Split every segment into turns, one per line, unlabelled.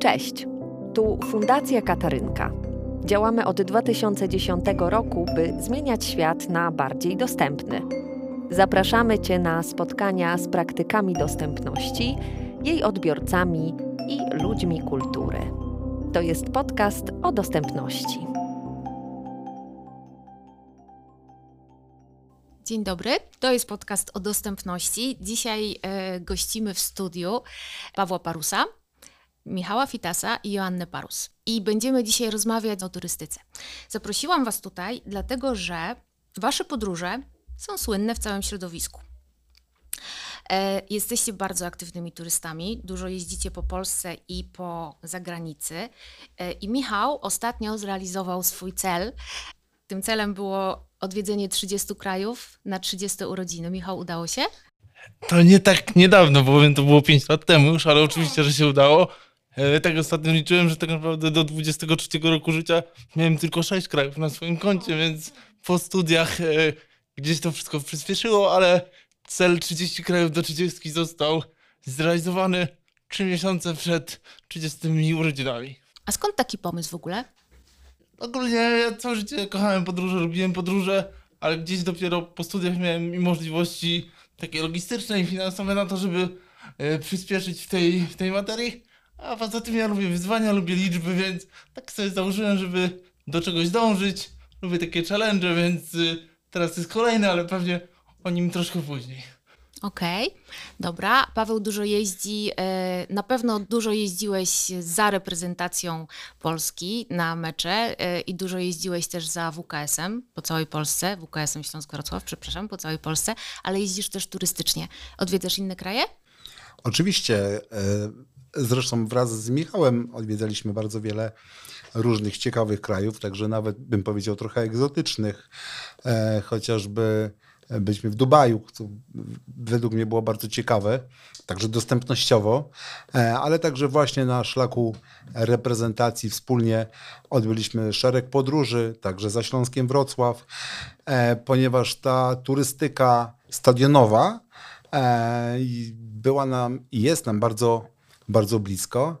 Cześć, tu Fundacja Katarynka. Działamy od 2010 roku, by zmieniać świat na bardziej dostępny. Zapraszamy Cię na spotkania z praktykami dostępności, jej odbiorcami i ludźmi kultury. To jest podcast o dostępności.
Dzień dobry, to jest podcast o dostępności. Dzisiaj e, gościmy w studiu Pawła Parusa, Michała Fitasa i Joannę Parus. I będziemy dzisiaj rozmawiać o turystyce. Zaprosiłam Was tutaj, dlatego że Wasze podróże są słynne w całym środowisku. E, jesteście bardzo aktywnymi turystami, dużo jeździcie po Polsce i po zagranicy. E, I Michał ostatnio zrealizował swój cel. Tym celem było odwiedzenie 30 krajów na 30 urodziny. Michał, udało się?
To nie tak niedawno, bowiem to było 5 lat temu już, ale oczywiście, że się udało. E, tak ostatnio liczyłem, że tak naprawdę do 23 roku życia miałem tylko 6 krajów na swoim koncie, więc po studiach e, gdzieś to wszystko przyspieszyło, ale cel 30 krajów do 30 został zrealizowany 3 miesiące przed 30 urodzinami.
A skąd taki pomysł w ogóle?
Ogólnie ja całe życie kochałem podróże, lubiłem podróże, ale gdzieś dopiero po studiach miałem i możliwości takie logistyczne i finansowe na to, żeby e, przyspieszyć w tej, w tej materii. A poza tym ja lubię wyzwania, lubię liczby, więc tak sobie założyłem, żeby do czegoś dążyć. Lubię takie challenge, więc y, teraz jest kolejny, ale pewnie o nim troszkę później.
Okej, dobra. Paweł dużo jeździ, e, na pewno dużo jeździłeś za reprezentacją Polski na mecze e, i dużo jeździłeś też za WKS-em po całej Polsce, WKS-em Śląsk-Wrocław, przepraszam, po całej Polsce, ale jeździsz też turystycznie. Odwiedzasz inne kraje?
Oczywiście. e, Zresztą wraz z Michałem odwiedzaliśmy bardzo wiele różnych ciekawych krajów, także nawet bym powiedział trochę egzotycznych. E, Chociażby byliśmy w Dubaju, co według mnie było bardzo ciekawe, także dostępnościowo, e, ale także właśnie na szlaku reprezentacji wspólnie odbyliśmy szereg podróży, także za Śląskiem Wrocław, e, ponieważ ta turystyka stadionowa e, była nam i jest nam bardzo, bardzo blisko.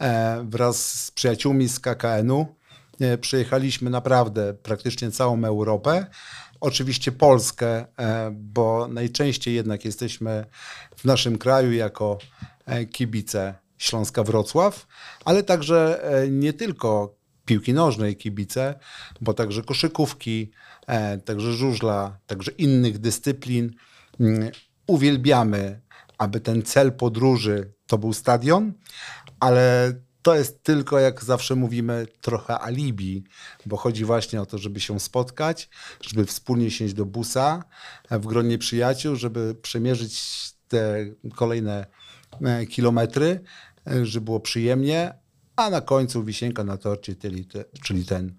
E, Wraz z przyjaciółmi z KKN-u e, przejechaliśmy naprawdę praktycznie całą Europę. Oczywiście Polskę, e, bo najczęściej jednak jesteśmy w naszym kraju jako kibice Śląska Wrocław, ale także nie tylko piłki nożnej kibice, bo także koszykówki, także żużla, także innych dyscyplin. Mm, Uwielbiamy, aby ten cel podróży to był stadion, ale to jest tylko, jak zawsze mówimy, trochę alibi, bo chodzi właśnie o to, żeby się spotkać, żeby wspólnie siąść do busa w gronie przyjaciół, żeby przemierzyć te kolejne e, kilometry, e, żeby było przyjemnie, a na końcu wisienka na torcie, czyli ten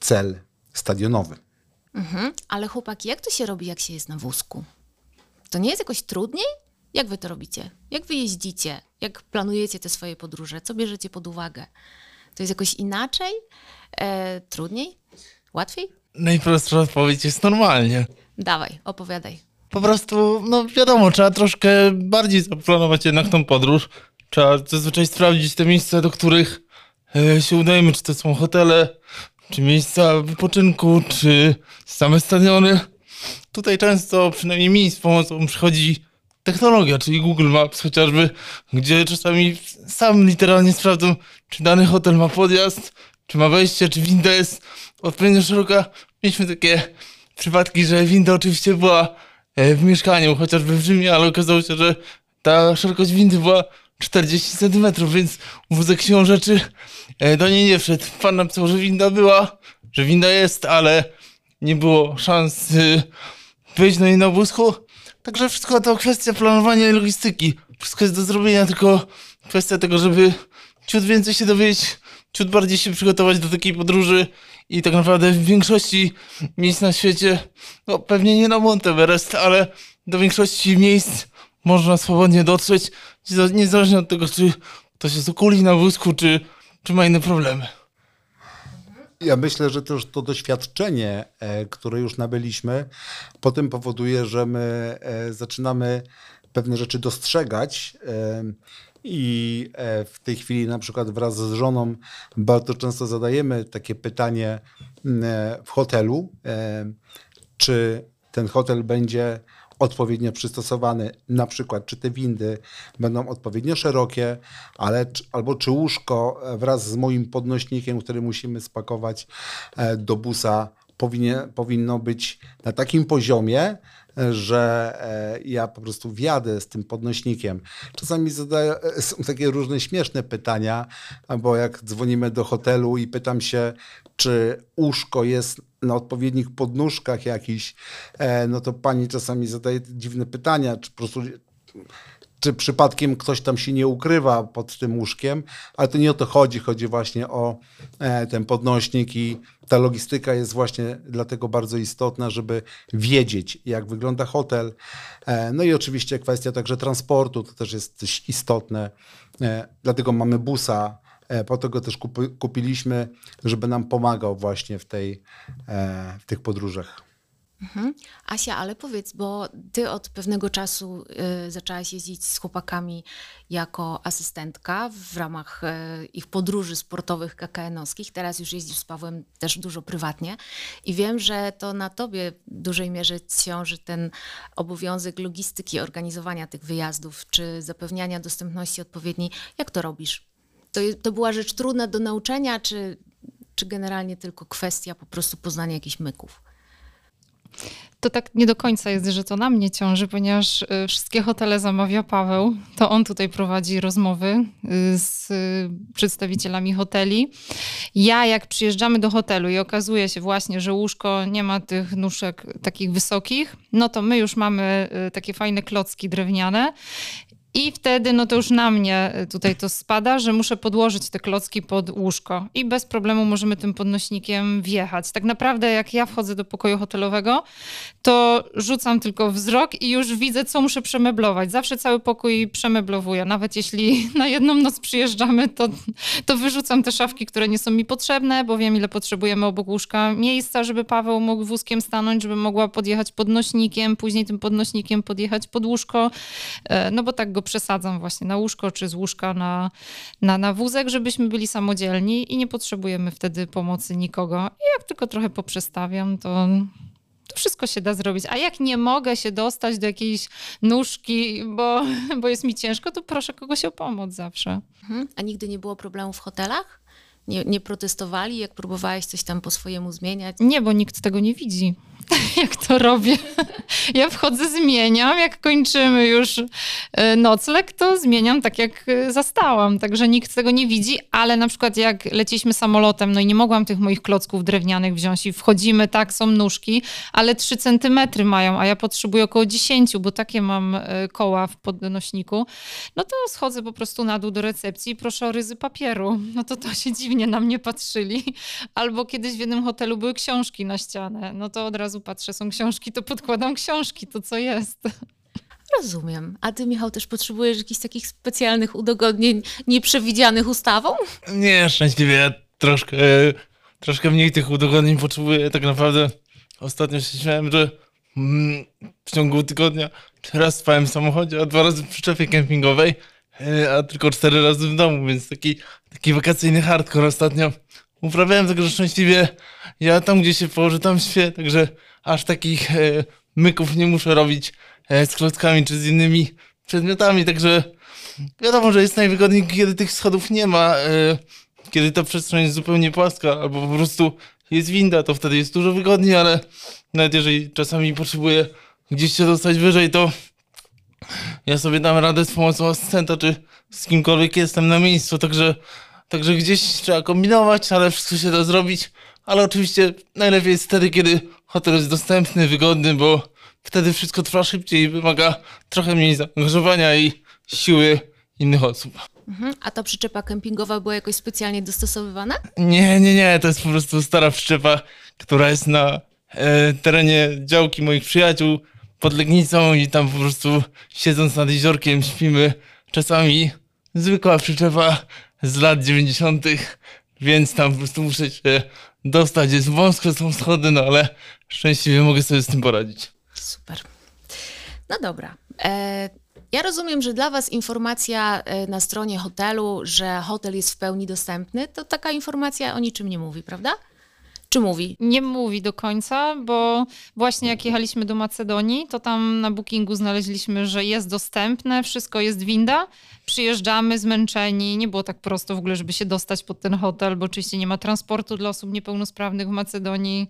cel stadionowy.
Mhm. Ale chłopaki, jak to się robi, jak się jest na wózku? To nie jest jakoś trudniej? Jak wy to robicie? Jak wy jeździcie? Jak planujecie te swoje podróże? Co bierzecie pod uwagę? To jest jakoś inaczej? E, trudniej? Łatwiej?
Najprostsza odpowiedź jest normalnie.
Dawaj, opowiadaj.
Po prostu, no wiadomo, trzeba troszkę bardziej zaplanować jednak tą podróż. Trzeba zazwyczaj sprawdzić te miejsca, do których e, się udajemy, czy to są hotele, czy miejsca wypoczynku, czy same stadiony. Tutaj często, przynajmniej mi z pomocą przychodzi technologia, czyli Google Maps chociażby, gdzie czasami sam literalnie sprawdzam, czy dany hotel ma podjazd, czy ma wejście, czy winda jest odpowiednio szeroka. Mieliśmy takie przypadki, że winda oczywiście była e, w mieszkaniu, chociażby w Rzymie, ale okazało się, że ta szerokość windy była 40 cm, więc wózek siłą rzeczy e, do niej nie wszedł. Pan napisał, że winda była, że winda jest, ale nie było szans y, wyjść do niej na wózku. Także wszystko to kwestia planowania i logistyki. Wszystko jest do zrobienia, tylko kwestia tego, żeby ciut więcej się dowiedzieć, ciut bardziej się przygotować do takiej podróży i tak naprawdę w większości miejsc na świecie, no pewnie nie na Mount Everest, ale do większości miejsc można swobodnie dotrzeć, niezależnie od tego, czy ktoś się okuli na wózku, czy, czy ma inne problemy.
Ja myślę, że też to doświadczenie, e, które już nabyliśmy, potem powoduje, że my e, zaczynamy pewne rzeczy dostrzegać. I e, w tej chwili na przykład wraz z żoną bardzo często zadajemy takie pytanie w hotelu, czy ten hotel będzie odpowiednio przystosowany, na przykład czy te windy będą odpowiednio szerokie, ale, albo czy łóżko wraz z moim podnośnikiem, który musimy spakować do busa, powinien, powinno być na takim poziomie, że e, ja po prostu wjadę z tym podnośnikiem. Czasami zadaję, e, są takie różne śmieszne pytania, albo jak dzwonimy do hotelu i pytam się, czy łóżko jest na odpowiednich podnóżkach jakiś, e, no to pani czasami zadaje dziwne pytania, czy po prostu czy przypadkiem ktoś tam się nie ukrywa pod tym łóżkiem, ale to nie o to chodzi, chodzi właśnie o e, ten podnośnik i ta logistyka jest właśnie dlatego bardzo istotna, żeby wiedzieć, jak wygląda hotel. E, no i oczywiście kwestia także transportu, to też jest istotne. E, dlatego mamy busa, po to go też kupiliśmy, żeby nam pomagał właśnie w, tej, w tych podróżach.
Mhm. Asia, ale powiedz, bo ty od pewnego czasu y, zaczęłaś jeździć z chłopakami jako asystentka w ramach y, ich podróży sportowych KKN-owskich. Teraz już jeździsz z Pawłem też dużo prywatnie i wiem, że to na tobie w dużej mierze ciąży ten obowiązek logistyki, organizowania tych wyjazdów, czy zapewniania dostępności odpowiedniej. Jak to robisz? To, to była rzecz trudna do nauczenia, czy, czy generalnie tylko kwestia po prostu poznania jakichś myków?
To tak nie do końca jest, że to na mnie ciąży, ponieważ y, wszystkie hotele zamawia Paweł. To on tutaj prowadzi rozmowy y, z przedstawicielami hoteli. Ja, jak przyjeżdżamy do hotelu i okazuje się właśnie, że łóżko nie ma tych nóżek takich wysokich, no to my już mamy y, takie fajne klocki drewniane i wtedy no to już na mnie y, tutaj to spada, że muszę podłożyć te klocki pod łóżko i bez problemu możemy tym podnośnikiem wjechać. Tak naprawdę jak ja wchodzę do pokoju hotelowego, to rzucam tylko wzrok i już widzę, co muszę przemeblować. Zawsze cały pokój przemeblowuję. Nawet jeśli na jedną noc przyjeżdżamy, to, to wyrzucam te szafki, które nie są mi potrzebne, bo wiem, ile potrzebujemy obok łóżka miejsca, żeby Paweł mógł wózkiem stanąć, żeby mogła podjechać podnośnikiem, później tym podnośnikiem podjechać pod łóżko, e, no bo tak go przesadzam właśnie na łóżko, czy z łóżka na, na, na wózek, żebyśmy byli samodzielni i nie potrzebujemy wtedy pomocy nikogo. I jak tylko trochę poprzestawiam, to to wszystko się da zrobić. A jak nie mogę się dostać do jakiejś nóżki, bo, bo jest mi ciężko, to proszę kogoś o pomoc zawsze.
Mhm. A nigdy nie było problemu w hotelach? Nie, nie protestowali, jak próbowałeś coś tam po swojemu zmieniać?
Nie, bo nikt tego nie widzi. jak to robię. Ja wchodzę, zmieniam. Jak kończymy już e, nocleg, to zmieniam tak, jak e, zastałam. Także nikt tego nie widzi, ale na przykład jak leciliśmy samolotem, no i nie mogłam tych moich klocków drewnianych wziąć i wchodzimy, tak, są nóżki, ale 3 centymetry mają, a ja potrzebuję około 10, bo takie mam e, koła w podnośniku. No to schodzę po prostu na dół do recepcji i proszę o ryzy papieru. No to to się dziwnie na mnie patrzyli. Albo kiedyś w jednym hotelu były książki na ścianę. No to od razu razu patrzę, są książki, to podkładam książki, to co jest.
Rozumiem. A ty, Michał, też potrzebujesz jakichś takich specjalnych udogodnień nieprzewidzianych ustawą?
Nie, szczęśliwie ja troszkę, troszkę mniej tych udogodnień potrzebuję. Tak naprawdę ostatnio się śmiałem, że mm, w ciągu tygodnia raz spałem w samochodzie, a dwa razy w przyczepie kempingowej, e, a tylko cztery razy w domu, więc taki, taki wakacyjny hardcore ostatnio uprawiałem, także szczęśliwie ja tam, gdzie się położę, tam śpię, także aż takich e, myków nie muszę robić e, z klockami czy z innymi przedmiotami, także wiadomo, że jest najwygodniej, kiedy tych schodów nie ma, e, kiedy ta przestrzeń jest zupełnie płaska, albo po prostu jest winda, to wtedy jest dużo wygodniej, ale nawet jeżeli czasami potrzebuję gdzieś się dostać wyżej, to ja sobie dam radę z pomocą asystenta, czy z kimkolwiek jestem na miejscu, także Także gdzieś trzeba kombinować, ale wszystko się da zrobić. Ale oczywiście najlepiej jest wtedy, kiedy hotel jest dostępny, wygodny, bo wtedy wszystko trwa szybciej i wymaga trochę mniej zaangażowania i siły innych osób.
Mhm. A ta przyczepa kempingowa była jakoś specjalnie dostosowywana?
Nie, nie, nie. To jest po prostu stara przyczepa, która jest na e, terenie działki moich przyjaciół pod Legnicą i tam po prostu siedząc nad jeziorkiem śpimy. Czasami zwykła przyczepa z lat 90., więc tam po prostu muszę się dostać. Jest wąsko, są schody, no ale szczęśliwie mogę sobie z tym poradzić.
Super. No dobra. E, Ja rozumiem, że dla Was informacja e, na stronie hotelu, że hotel jest w pełni dostępny, to taka informacja o niczym nie mówi, prawda? Czy mówi?
Nie mówi do końca, bo właśnie jak jechaliśmy do Macedonii, to tam na bookingu znaleźliśmy, że jest dostępne, wszystko jest winda. Przyjeżdżamy zmęczeni, nie było tak prosto w ogóle, żeby się dostać pod ten hotel, bo oczywiście nie ma transportu dla osób niepełnosprawnych w Macedonii,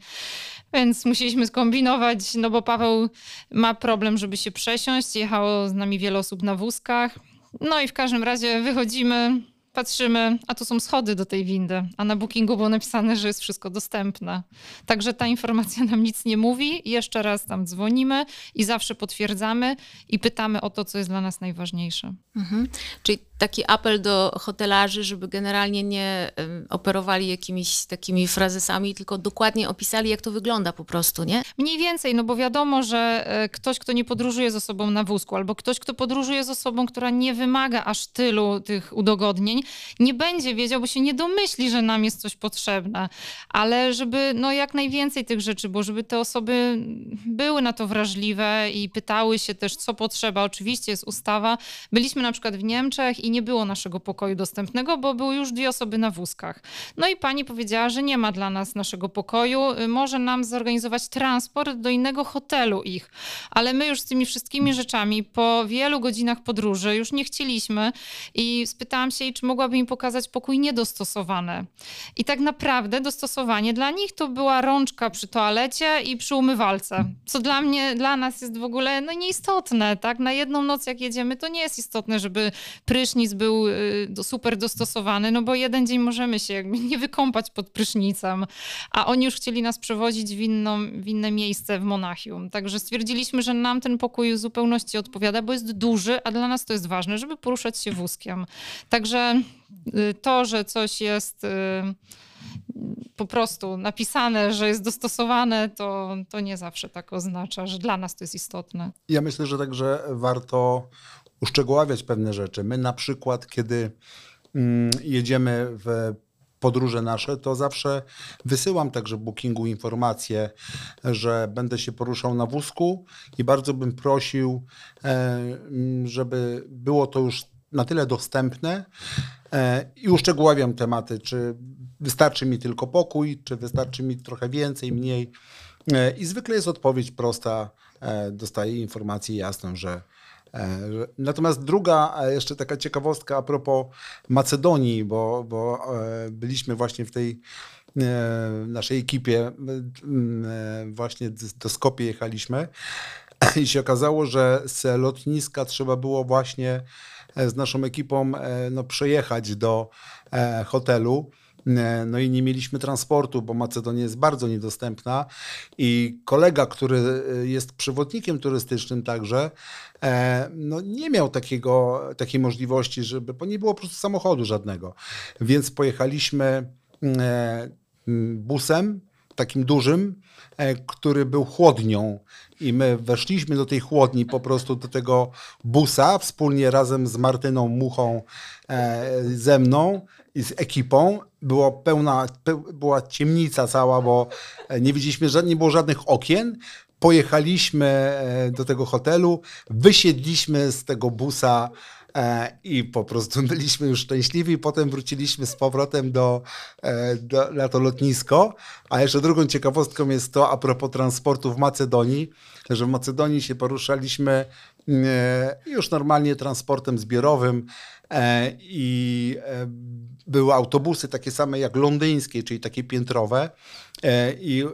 więc musieliśmy skombinować, no bo Paweł ma problem, żeby się przesiąść. Jechało z nami wiele osób na wózkach. No i w każdym razie wychodzimy, patrzymy, a tu są schody do tej windy, a na bookingu było napisane, że jest wszystko dostępne. Także ta informacja nam nic nie mówi. Jeszcze raz tam dzwonimy i zawsze potwierdzamy i pytamy o to, co jest dla nas najważniejsze.
Mhm. Czyli taki apel do hotelarzy, żeby generalnie nie operowali jakimiś takimi frazesami, tylko dokładnie opisali, jak to wygląda po prostu, nie?
Mniej więcej, no bo wiadomo, że e, ktoś, kto nie podróżuje z osobą na wózku, albo ktoś, kto podróżuje z osobą, która nie wymaga aż tylu tych udogodnień, nie będzie wiedział, bo się nie domyśli, że nam jest coś potrzebne. Ale żeby no jak najwięcej tych rzeczy było, żeby te osoby były na to wrażliwe i pytały się też, co potrzeba. Oczywiście jest ustawa. Byliśmy na przykład w Niemczech i nie było naszego pokoju dostępnego, bo były już dwie osoby na wózkach. No i pani powiedziała, że nie ma dla nas naszego pokoju, może nam zorganizować transport do innego hotelu ich. Ale my już z tymi wszystkimi rzeczami po wielu godzinach podróży już nie chcieliśmy i spytałam się jej, czy mogłaby mi pokazać pokój niedostosowany. I tak naprawdę dostosowanie dla nich to była rączka przy toalecie i przy umywalce, co dla mnie, dla nas jest w ogóle no, nieistotne, tak? Na jedną noc jak jedziemy, to nie jest istotne, żeby prysznic był y, super dostosowany, no bo jeden dzień możemy się nie wykąpać pod prysznicem, a oni już chcieli nas przewozić w, inną, w inne miejsce w Monachium. Także stwierdziliśmy, że nam ten pokój w zupełności odpowiada, bo jest duży, a dla nas to jest ważne, żeby poruszać się wózkiem. Także to, że coś jest y, po prostu napisane, że jest dostosowane, to, to nie zawsze tak oznacza, że dla nas to jest istotne.
Ja myślę, że także warto uszczegóławiać pewne rzeczy. My na przykład, kiedy mm, jedziemy w podróże nasze, to zawsze wysyłam także bookingu informację, że będę się poruszał na wózku i bardzo bym prosił, e, mm, żeby było to już na tyle dostępne e, i uszczegóławiam tematy, czy wystarczy mi tylko pokój, czy wystarczy mi trochę więcej, mniej. E, I zwykle jest odpowiedź prosta, dostaję informację jasną, że Natomiast druga, jeszcze taka ciekawostka a propos Macedonii, bo, bo byliśmy właśnie w tej naszej ekipie, właśnie do Skopie jechaliśmy i się okazało, że z lotniska trzeba było właśnie z naszą ekipą no, przejechać do hotelu. No i nie mieliśmy transportu, bo Macedonia jest bardzo niedostępna. I kolega, który jest przewodnikiem turystycznym także, e, no nie miał takiego, takiej możliwości, żeby, bo nie było po prostu samochodu żadnego. Więc pojechaliśmy e, busem, takim dużym, e, który był chłodnią. I my weszliśmy do tej chłodni, po prostu do tego busa, wspólnie razem z Martyną Muchą, ze mną i z ekipą. Było pełna, była ciemnica cała, bo nie widzieliśmy, nie było żadnych okien. Pojechaliśmy e, do tego hotelu, wysiedliśmy z tego busa e, i po prostu byliśmy już szczęśliwi. Potem wróciliśmy z powrotem do, e, do, na to lotnisko. A jeszcze drugą ciekawostką jest to a propos transportu w Macedonii, że w Macedonii się poruszaliśmy już normalnie transportem zbiorowym i były autobusy takie same jak londyńskie, czyli takie piętrowe. E, I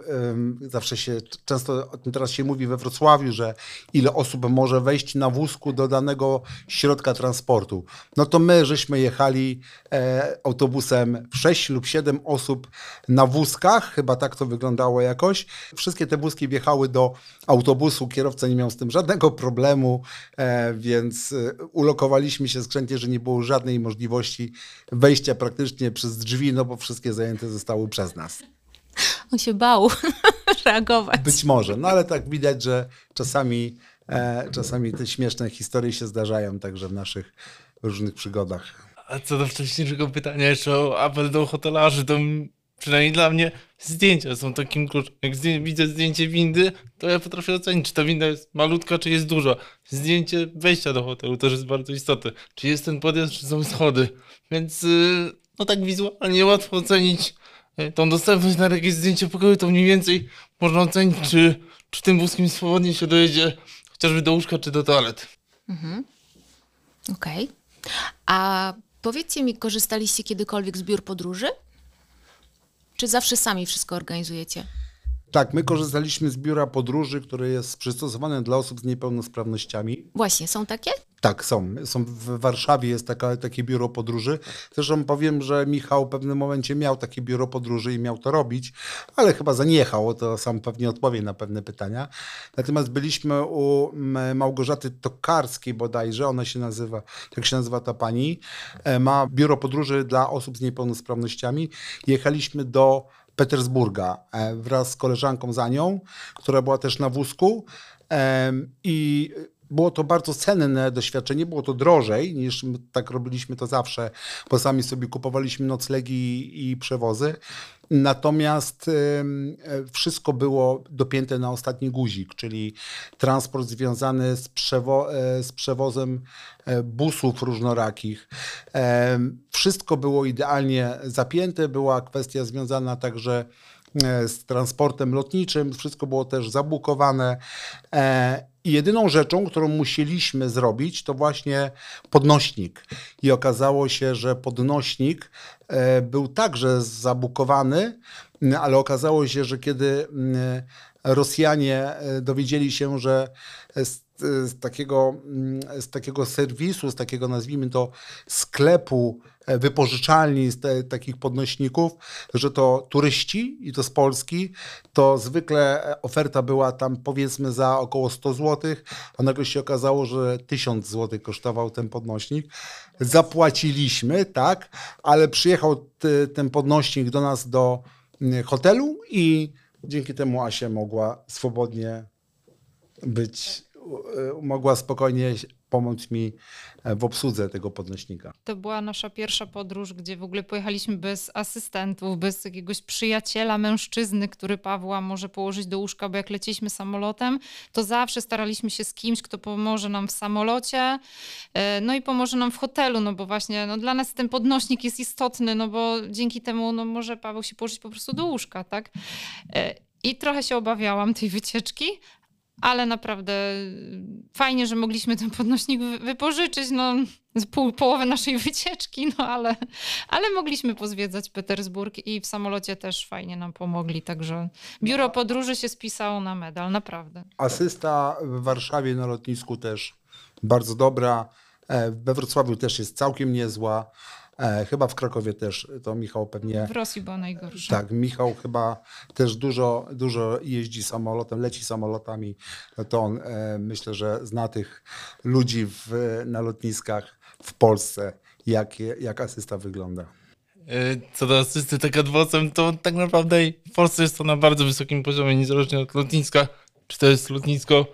zawsze się, często o tym teraz się mówi we Wrocławiu, że ile osób może wejść na wózku do danego środka transportu. No to my żeśmy jechali e, autobusem w 6 lub 7 osób na wózkach, chyba tak to wyglądało jakoś. Wszystkie te wózki wjechały do autobusu, kierowca nie miał z tym żadnego problemu, e, więc ulokowaliśmy się skrzętnie, że nie było żadnej możliwości wejścia praktycznie przez drzwi, no bo wszystkie zajęte zostały przez nas.
On się bał reagować.
Być może, no ale tak widać, że czasami, e, czasami te śmieszne historie się zdarzają także w naszych różnych przygodach.
A co do wcześniejszego pytania jeszcze o apel do hotelarzy, to przynajmniej dla mnie, zdjęcia są takim kluczem. Jak zdję- widzę zdjęcie windy, to ja potrafię ocenić, czy ta winda jest malutka, czy jest duża. Zdjęcie wejścia do hotelu też jest bardzo istotne. Czy jest ten podjazd, czy są schody. Więc yy, no tak wizualnie łatwo ocenić tą dostępność na jakieś zdjęcie pokoju, to mniej więcej można ocenić, czy, czy tym wózkiem swobodnie się dojedzie chociażby do łóżka, czy do toalety.
Okej. A powiedzcie mi, korzystaliście kiedykolwiek z biur podróży? Czy zawsze sami wszystko organizujecie?
Tak, my korzystaliśmy z biura podróży, które jest przystosowane dla osób z niepełnosprawnościami.
Właśnie, są takie?
Tak, są. są w Warszawie jest taka, takie biuro podróży. Zresztą powiem, że Michał w pewnym momencie miał takie biuro podróży i miał to robić, ale chyba zaniechał, to sam pewnie odpowie na pewne pytania. Natomiast byliśmy u Małgorzaty Tokarskiej bodajże, ona się nazywa, jak się nazywa ta pani, E, ma biuro podróży dla osób z niepełnosprawnościami. Jechaliśmy do Petersburga e, wraz z koleżanką za nią, która była też na wózku i było to bardzo cenne doświadczenie, było to drożej niż tak robiliśmy to zawsze, bo sami sobie kupowaliśmy noclegi i, przewozy. Natomiast wszystko było dopięte na ostatni guzik, czyli transport związany z, przewo- e, z przewozem e, busów różnorakich. Wszystko było idealnie zapięte, była kwestia związana także e, z transportem lotniczym, wszystko było też zabukowane. E, I jedyną rzeczą, którą musieliśmy zrobić, to właśnie podnośnik. I okazało się, że podnośnik e, był także zabukowany, ale okazało się, że kiedy Rosjanie e, dowiedzieli się, że z, takiego, mm, z takiego serwisu, z takiego nazwijmy to sklepu, e, wypożyczalni z te, takich podnośników, że to turyści i to z Polski, to zwykle e, oferta była tam powiedzmy za około 100 zł, a nagle się okazało, że 1000 zł kosztował ten podnośnik. Zapłaciliśmy, tak, ale przyjechał ten podnośnik do nas do mm, hotelu i dzięki temu Asia mogła swobodnie być, mogła spokojnie pomóc mi e, w obsłudze tego podnośnika.
To była nasza pierwsza podróż, gdzie w ogóle pojechaliśmy bez asystentów, bez jakiegoś przyjaciela, mężczyzny, który Pawła może położyć do łóżka, bo jak leciliśmy samolotem, to zawsze staraliśmy się z kimś, kto pomoże nam w samolocie, e, no i pomoże nam w hotelu, no bo właśnie no dla nas ten podnośnik jest istotny, no bo dzięki temu no może Paweł się położyć po prostu do łóżka, tak? E, I trochę się obawiałam tej wycieczki, ale naprawdę fajnie, że mogliśmy ten podnośnik wy- wypożyczyć, no z pół, połowę naszej wycieczki, no ale, ale mogliśmy pozwiedzać Petersburg i w samolocie też fajnie nam pomogli, także biuro podróży się spisało na medal, naprawdę.
Asysta w Warszawie na lotnisku też bardzo dobra. E, We Wrocławiu też jest całkiem niezła. E, Chyba w Krakowie też, to Michał pewnie.
W Rosji była najgorsza.
Tak, Michał chyba też dużo, dużo jeździ samolotem, leci samolotami. No To on e, myślę, że zna tych ludzi w, na lotniskach w Polsce, jak, jak asysta wygląda.
E, Co do asysty tak adwocem, to tak naprawdę w Polsce jest to na bardzo wysokim poziomie, niezależnie od lotniska. Czy to jest lotnisko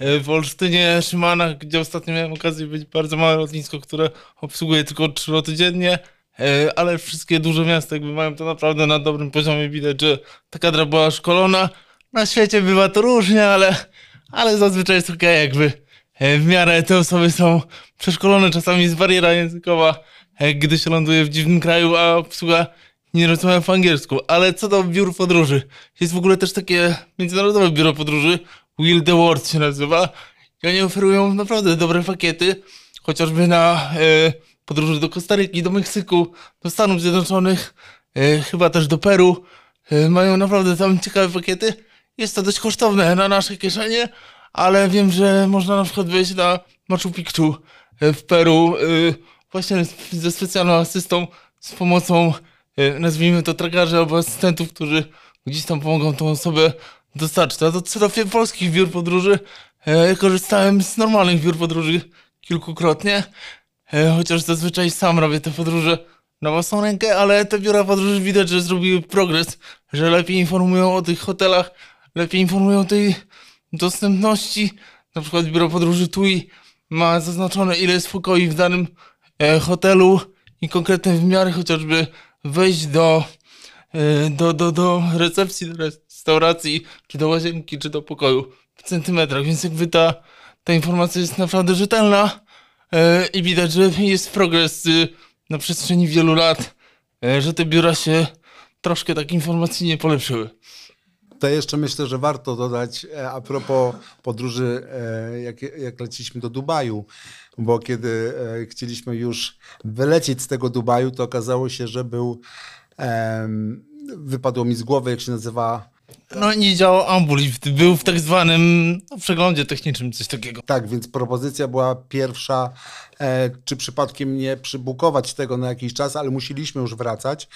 w Olsztynie, Szymanach, gdzie ostatnio miałem okazję być bardzo małe lotnisko, które obsługuje tylko trzy loty dziennie, e, ale wszystkie duże miasta jakby mają to naprawdę na dobrym poziomie. Widać, że ta kadra była szkolona. Na świecie bywa to różnie, ale, ale zazwyczaj jest okej, jakby e, w miarę te osoby są przeszkolone, czasami jest bariera językowa, e, gdy się ląduje w dziwnym kraju, a obsługa nie rozmawia po angielsku. Ale co do biur podróży, jest w ogóle też takie międzynarodowe biuro podróży, Will the World się nazywa, i oni oferują naprawdę dobre pakiety, chociażby na e, podróży do Kostaryki, do Meksyku, do Stanów Zjednoczonych, e, chyba też do Peru. E, mają naprawdę tam ciekawe pakiety. Jest to dość kosztowne na nasze kieszenie, ale wiem, że można na przykład wejść na Machu Picchu e, w Peru e, właśnie ze specjalną asystą, z pomocą, e, nazwijmy to trakarzy albo asystentów, którzy gdzieś tam pomogą tą osobę dostarczyć. A to co do polskich biur podróży, e, korzystałem z normalnych biur podróży kilkukrotnie, e, chociaż zazwyczaj sam robię te podróże na własną rękę, ale te biura podróży widać, że zrobiły progres, że lepiej informują o tych hotelach, lepiej informują o tej dostępności. Na przykład biuro podróży TUI ma zaznaczone ile jest pokoi w danym e, hotelu i konkretne wymiary, chociażby wejść do e, do, do, do recepcji, do restauracji, czy do łazienki, czy do pokoju w centymetrach, więc jakby ta, ta informacja jest naprawdę rzetelna e, i widać, że jest progres y, na przestrzeni wielu lat, e, że te biura się troszkę tak informacyjnie polepszyły.
To jeszcze myślę, że warto dodać e, a propos podróży, jak, jak leciliśmy do Dubaju, bo kiedy chcieliśmy już wylecieć z tego Dubaju, to okazało się, że był, wypadło mi z głowy, jak się nazywa,
No nie działał Ambulift, był w tak zwanym no, przeglądzie technicznym, coś takiego.
Tak, więc propozycja była pierwsza, e, czy przypadkiem nie przybukować tego na jakiś czas, ale musieliśmy już wracać.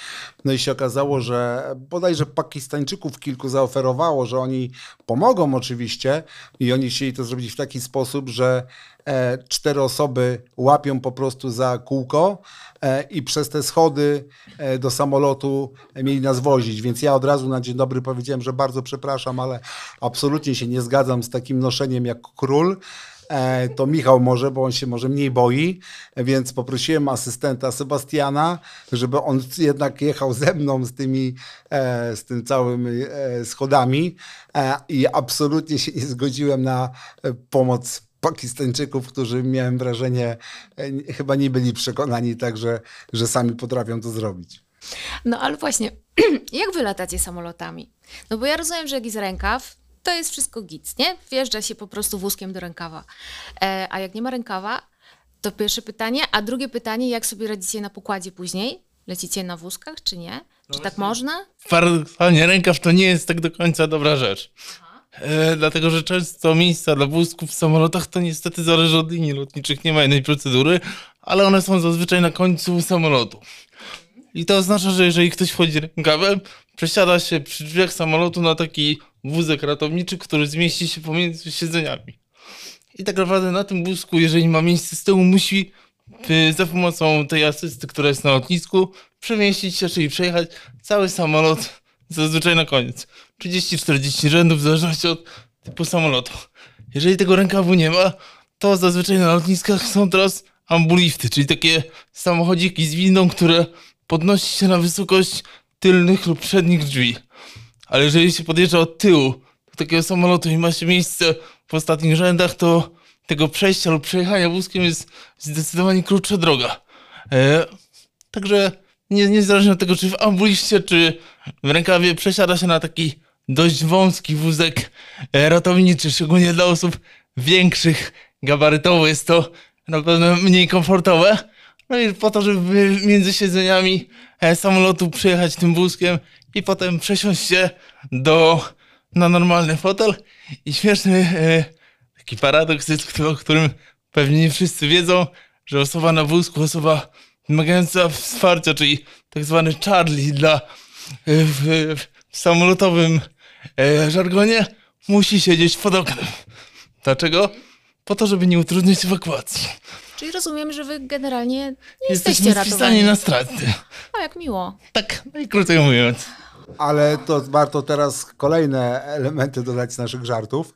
No i się okazało, że bodajże Pakistańczyków kilku zaoferowało, że oni pomogą oczywiście i oni chcieli to zrobić w taki sposób, że e, cztery osoby łapią po prostu za kółko e, i przez te schody e, do samolotu mieli nas wozić, więc ja od razu na dzień dobry powiedziałem, że bardzo przepraszam, ale absolutnie się nie zgadzam z takim noszeniem jak król. E, To Michał może, bo on się może mniej boi, więc poprosiłem asystenta Sebastiana, żeby on jednak jechał ze mną z tymi, e, z tym całym e, schodami. I absolutnie się nie zgodziłem na pomoc Pakistańczyków, którzy miałem wrażenie, e, chyba nie byli przekonani tak, że, że sami potrafią to zrobić.
No ale właśnie, jak wy latacie samolotami? No bo ja rozumiem, że jak jest rękaw, to jest wszystko git, nie? Wjeżdża się po prostu wózkiem do rękawa. E, a jak nie ma rękawa, to pierwsze pytanie. A drugie pytanie, jak sobie radzicie na pokładzie później? Lecicie na wózkach, czy nie? Czy tak można?
Paradoksalnie rękaw to nie jest tak do końca dobra rzecz. E, dlatego, że często miejsca dla wózków w samolotach to niestety zależy od linii lotniczych, nie ma innej procedury, ale one są zazwyczaj na końcu samolotu. I to oznacza, że jeżeli ktoś wchodzi rękawem, przesiada się przy drzwiach samolotu na taki wózek ratowniczy, który zmieści się pomiędzy siedzeniami. I tak naprawdę na tym wózku, jeżeli ma miejsce z tyłu, musi y, za pomocą tej asysty, która jest na lotnisku, przemieścić się, czyli przejechać cały samolot zazwyczaj na koniec. 30-40 rzędów w zależności od typu samolotu. Jeżeli tego rękawu nie ma, to zazwyczaj na lotniskach są teraz ambulifty, czyli takie samochodziki z windą, które podnosi się na wysokość tylnych lub przednich drzwi. Ale jeżeli się podjeżdża od tyłu do takiego samolotu i ma się miejsce w ostatnich rzędach, to tego przejścia lub przejechania wózkiem jest zdecydowanie krótsza droga. E, także nie, niezależnie od tego, czy w ambuliście, czy w rękawie przesiada się na taki dość wąski wózek e, ratowniczy, szczególnie dla osób większych gabarytowo jest to na pewno mniej komfortowe. No i po to, żeby między siedzeniami e, samolotu przejechać tym wózkiem i potem przesiąść się do, na normalny fotel. I śmieszny e, taki paradoks jest, o którym pewnie nie wszyscy wiedzą, że osoba na wózku, osoba wymagająca wsparcia, czyli tak zwany Charlie dla, w, w samolotowym żargonie, musi siedzieć pod oknem. Dlaczego? Po to, żeby nie utrudniać ewakuacji.
Czyli rozumiem, że wy generalnie nie jesteście
spisani
ratowani.
na straty.
O, jak miło.
Tak, najkrócej mówiąc.
Ale to warto teraz kolejne elementy dodać z naszych żartów.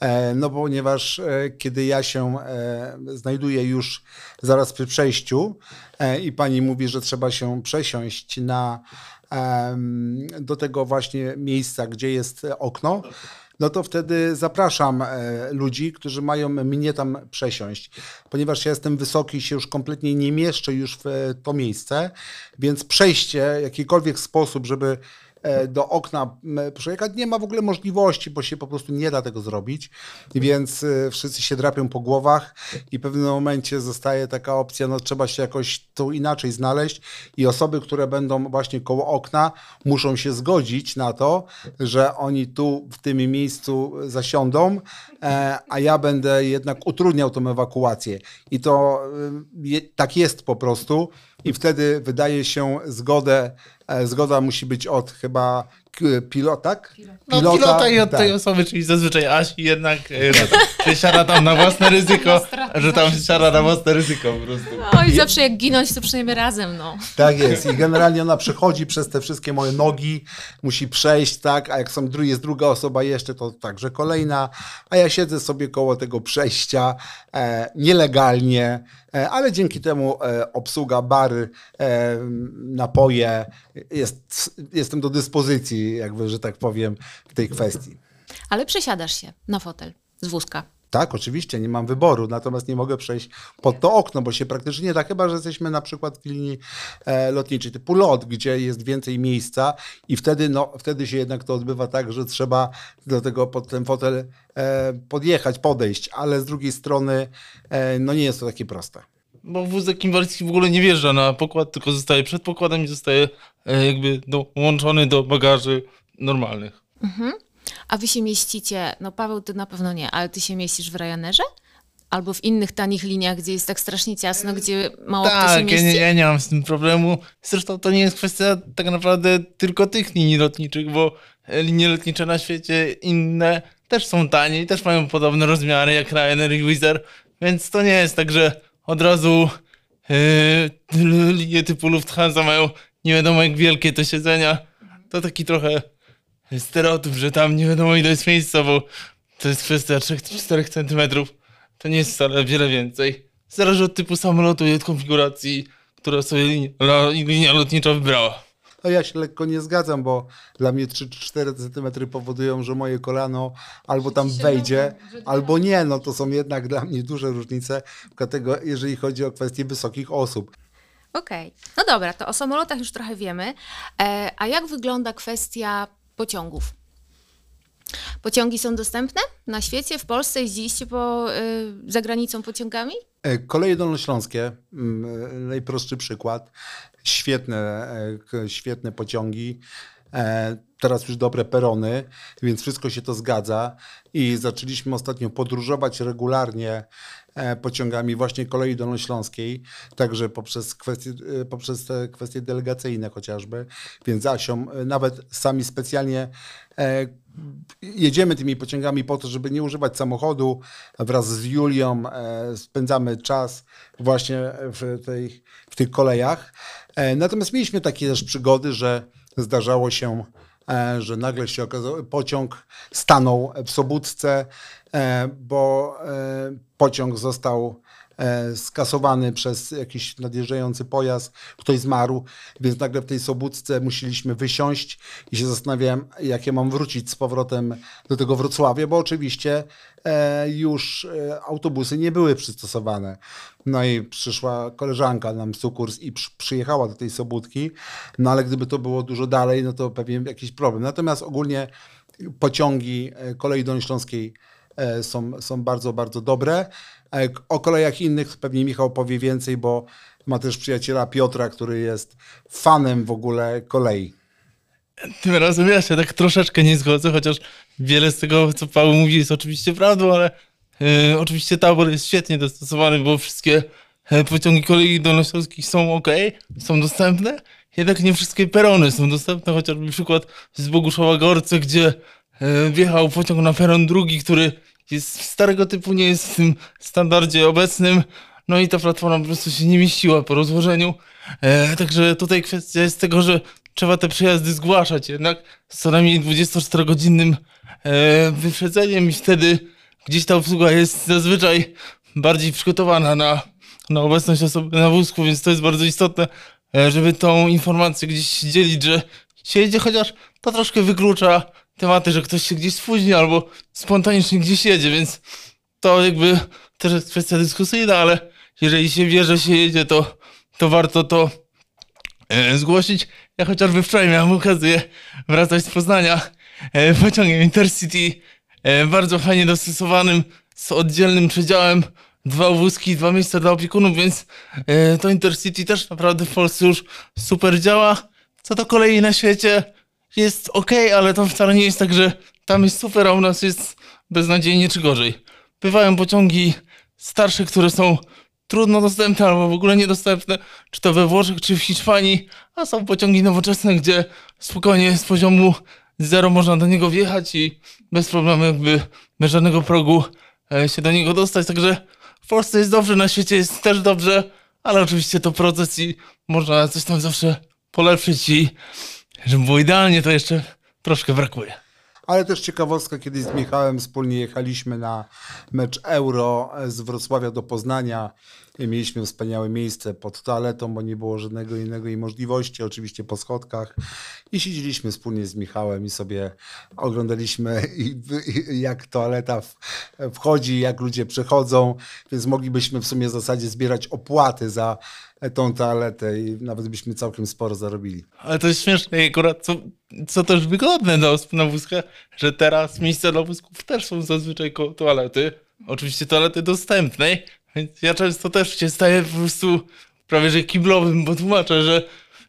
E, No ponieważ e, kiedy ja się e, znajduję już zaraz przy przejściu e, i pani mówi, że trzeba się przesiąść na, do tego właśnie miejsca, gdzie jest okno, no to wtedy zapraszam e, ludzi, którzy mają mnie tam przesiąść. Ponieważ ja jestem wysoki i się już kompletnie nie mieszczę już w to miejsce, więc przejście w jakikolwiek sposób, żeby do okna przejechać, nie ma w ogóle możliwości, bo się po prostu nie da tego zrobić, więc e, wszyscy się drapią po głowach i w pewnym momencie zostaje taka opcja, no trzeba się jakoś tu inaczej znaleźć i osoby, które będą właśnie koło okna, muszą się zgodzić na to, że oni tu w tym miejscu zasiądą, e, a ja będę jednak utrudniał tą ewakuację. I to tak jest po prostu i wtedy wydaje się zgodę, e, zgoda musi być od chyba K- Pilot, tak?
No, pilota, i od
tak.
tej osoby, czyli zazwyczaj Asi jednak, e, no, że siada tam na własne ryzyko, że tam siada na własne ryzyko po prostu.
No i zawsze jak ginąć, to przynajmniej razem, no.
Tak jest. I generalnie ona przechodzi przez te wszystkie moje nogi, musi przejść, tak, a jak są, dru- jest druga osoba jeszcze, to także kolejna, a ja siedzę sobie koło tego przejścia e, nielegalnie, e, ale dzięki temu e, obsługa bary, e, napoje, jest, jestem do dyspozycji, jakby, że tak powiem, w tej kwestii.
Ale przesiadasz się na fotel z wózka.
Tak, oczywiście, nie mam wyboru, natomiast nie mogę przejść pod to okno, bo się praktycznie nie da, chyba że jesteśmy na przykład w linii e, lotniczej typu lot, gdzie jest więcej miejsca i wtedy, no, wtedy się jednak to odbywa tak, że trzeba do tego pod ten fotel e, podjechać, podejść, ale z drugiej strony e, no nie jest to takie proste.
Bo wózek inwalidzki w ogóle nie wjeżdża na pokład, tylko zostaje przed pokładem i zostaje e, jakby dołączony do bagaży normalnych.
A wy się mieścicie, no Paweł, ty na pewno nie, ale ty się mieścisz w Ryanerze? Albo w innych tanich liniach, gdzie jest tak strasznie ciasno, gdzie mało kto się
Tak, ja
mieści?
nie, ja nie mam z tym problemu. Zresztą to nie jest kwestia tak naprawdę tylko tych linii lotniczych, bo e, linie lotnicze na świecie inne też są tanie i też mają podobne rozmiary jak Ryanair i Wizz Air, więc to nie jest tak, że od razu yy, linie typu Lufthansa mają nie wiadomo jak wielkie te siedzenia. To taki trochę stereotyp, że tam nie wiadomo ile jest miejsca, bo to jest kwestia 3-4 centymetrów. To nie jest wcale wiele więcej. Zależy od typu samolotu i od konfiguracji, która sobie linia, linia lotnicza wybrała.
No ja się lekko nie zgadzam, bo dla mnie 3-4 cm powodują, że moje kolano albo tam wejdzie, albo nie. No to są jednak dla mnie duże różnice, dlatego jeżeli chodzi o kwestie wysokich osób.
Okej. No dobra, to o samolotach już trochę wiemy. E, a jak wygląda kwestia pociągów? Pociągi są dostępne na świecie, w Polsce? Jeździliście po, y, za granicą pociągami?
E, Koleje dolnośląskie, mm, e, najprostszy przykład. Świetne, e, świetne pociągi. Teraz już dobre perony, więc wszystko się to zgadza. I zaczęliśmy ostatnio podróżować regularnie pociągami właśnie kolei dolnośląskiej, także poprzez kwestie, poprzez te kwestie delegacyjne chociażby. Więc Asią nawet sami specjalnie jedziemy tymi pociągami po to, żeby nie używać samochodu. Wraz z Julią e, spędzamy czas właśnie w, tej, w tych kolejach. E, natomiast mieliśmy takie też przygody, że zdarzało się, e, że nagle się okazało, pociąg stanął w Sobótce, bo pociąg został skasowany przez jakiś nadjeżdżający pojazd, ktoś zmarł, więc nagle w tej Sobótce musieliśmy wysiąść i się zastanawiałem, jak ja mam wrócić z powrotem do tego Wrocławia, bo oczywiście e, już e, autobusy nie były przystosowane. No i przyszła koleżanka nam z Sukurs i przy, przyjechała do tej Sobótki, no ale gdyby to było dużo dalej, no to pewnie jakiś problem. Natomiast ogólnie pociągi e, kolei dolnośląskiej e, są, są bardzo, bardzo dobre. E, O kolejach innych pewnie Michał powie więcej, bo ma też przyjaciela Piotra, który jest fanem w ogóle kolei.
Tym razem ja się tak troszeczkę nie zgodzę, chociaż wiele z tego, co Paweł mówi, jest oczywiście prawdą, ale e, oczywiście tabor jest świetnie dostosowany, bo wszystkie e, pociągi kolei dolnośląskich są ok, są dostępne, jednak nie wszystkie perony są dostępne, chociażby przykład z Boguszowa Gorce, gdzie wjechał pociąg na peron drugi, który jest starego typu, nie jest w tym standardzie obecnym, no i ta platforma po prostu się nie mieściła po rozłożeniu. E, także tutaj kwestia jest tego, że trzeba te przejazdy zgłaszać jednak z co najmniej 24-godzinnym e, wyprzedzeniem i wtedy gdzieś ta obsługa jest zazwyczaj bardziej przygotowana na, na obecność osoby na wózku, więc to jest bardzo istotne, e, żeby tą informację gdzieś dzielić, że się jedzie, chociaż to troszkę wyklucza tematy, że ktoś się gdzieś spóźni albo spontanicznie gdzieś jedzie, więc to jakby też jest kwestia dyskusyjna, ale jeżeli się wie, że się jedzie, to, to warto to e, zgłosić. Ja chociażby wczoraj miałem okazję wracać z Poznania e, pociągiem Intercity, e, bardzo fajnie dostosowanym, z oddzielnym przedziałem, dwa wózki, dwa miejsca dla opiekunów, więc e, to Intercity też naprawdę w Polsce już super działa. Co do kolei na świecie jest ok, ale to wcale nie jest tak, że tam jest super, a u nas jest beznadziejnie czy gorzej. Bywają pociągi starsze, które są trudno dostępne albo w ogóle niedostępne, czy to we Włoszech, czy w Hiszpanii, a są pociągi nowoczesne, gdzie spokojnie z poziomu zero można do niego wjechać i bez problemu jakby bez żadnego progu e, się do niego dostać, także w Polsce jest dobrze, na świecie jest też dobrze, ale oczywiście to proces i można coś tam zawsze polepszyć i żeby było idealnie, to jeszcze troszkę brakuje.
Ale też ciekawostka, kiedyś z Michałem wspólnie jechaliśmy na mecz Euro z Wrocławia do Poznania. I mieliśmy wspaniałe miejsce pod toaletą, bo nie było żadnego innego jej możliwości, oczywiście po schodkach. I siedzieliśmy wspólnie z Michałem i sobie oglądaliśmy, i, i, jak toaleta wchodzi, jak ludzie przechodzą, więc moglibyśmy w sumie w zasadzie zbierać opłaty za tą toaletę i nawet byśmy całkiem sporo zarobili.
Ale to jest śmieszne i akurat co, co też wygodne na, na wózkach, że teraz miejsca dla wózków też są zazwyczaj toalety. Oczywiście toalety dostępnej, więc ja często też się staję po prostu prawie że kiblowym, bo tłumaczę, że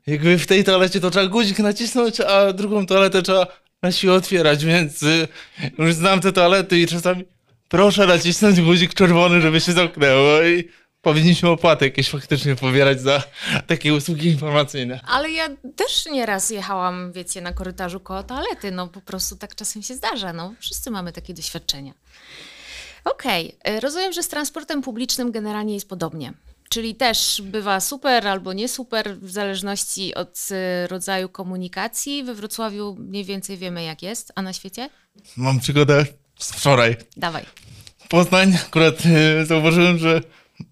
jakby w tej toalecie to trzeba guzik nacisnąć, a drugą toaletę trzeba na siłę otwierać, więc y, już znam te toalety i czasami proszę nacisnąć guzik czerwony, żeby się zamknęło i powinniśmy opłaty jakieś faktycznie pobierać za takie usługi informacyjne.
Ale ja też nieraz jechałam, wiecie, na korytarzu koło toalety, no po prostu tak czasem się zdarza, no wszyscy mamy takie doświadczenia. Okej, okay. rozumiem, że z transportem publicznym generalnie jest podobnie. Czyli też bywa super albo nie super, w zależności od y, rodzaju komunikacji. We Wrocławiu mniej więcej wiemy, jak jest, a na świecie?
Mam przygodę z wczoraj.
Dawaj.
Poznań, akurat yy, zauważyłem, że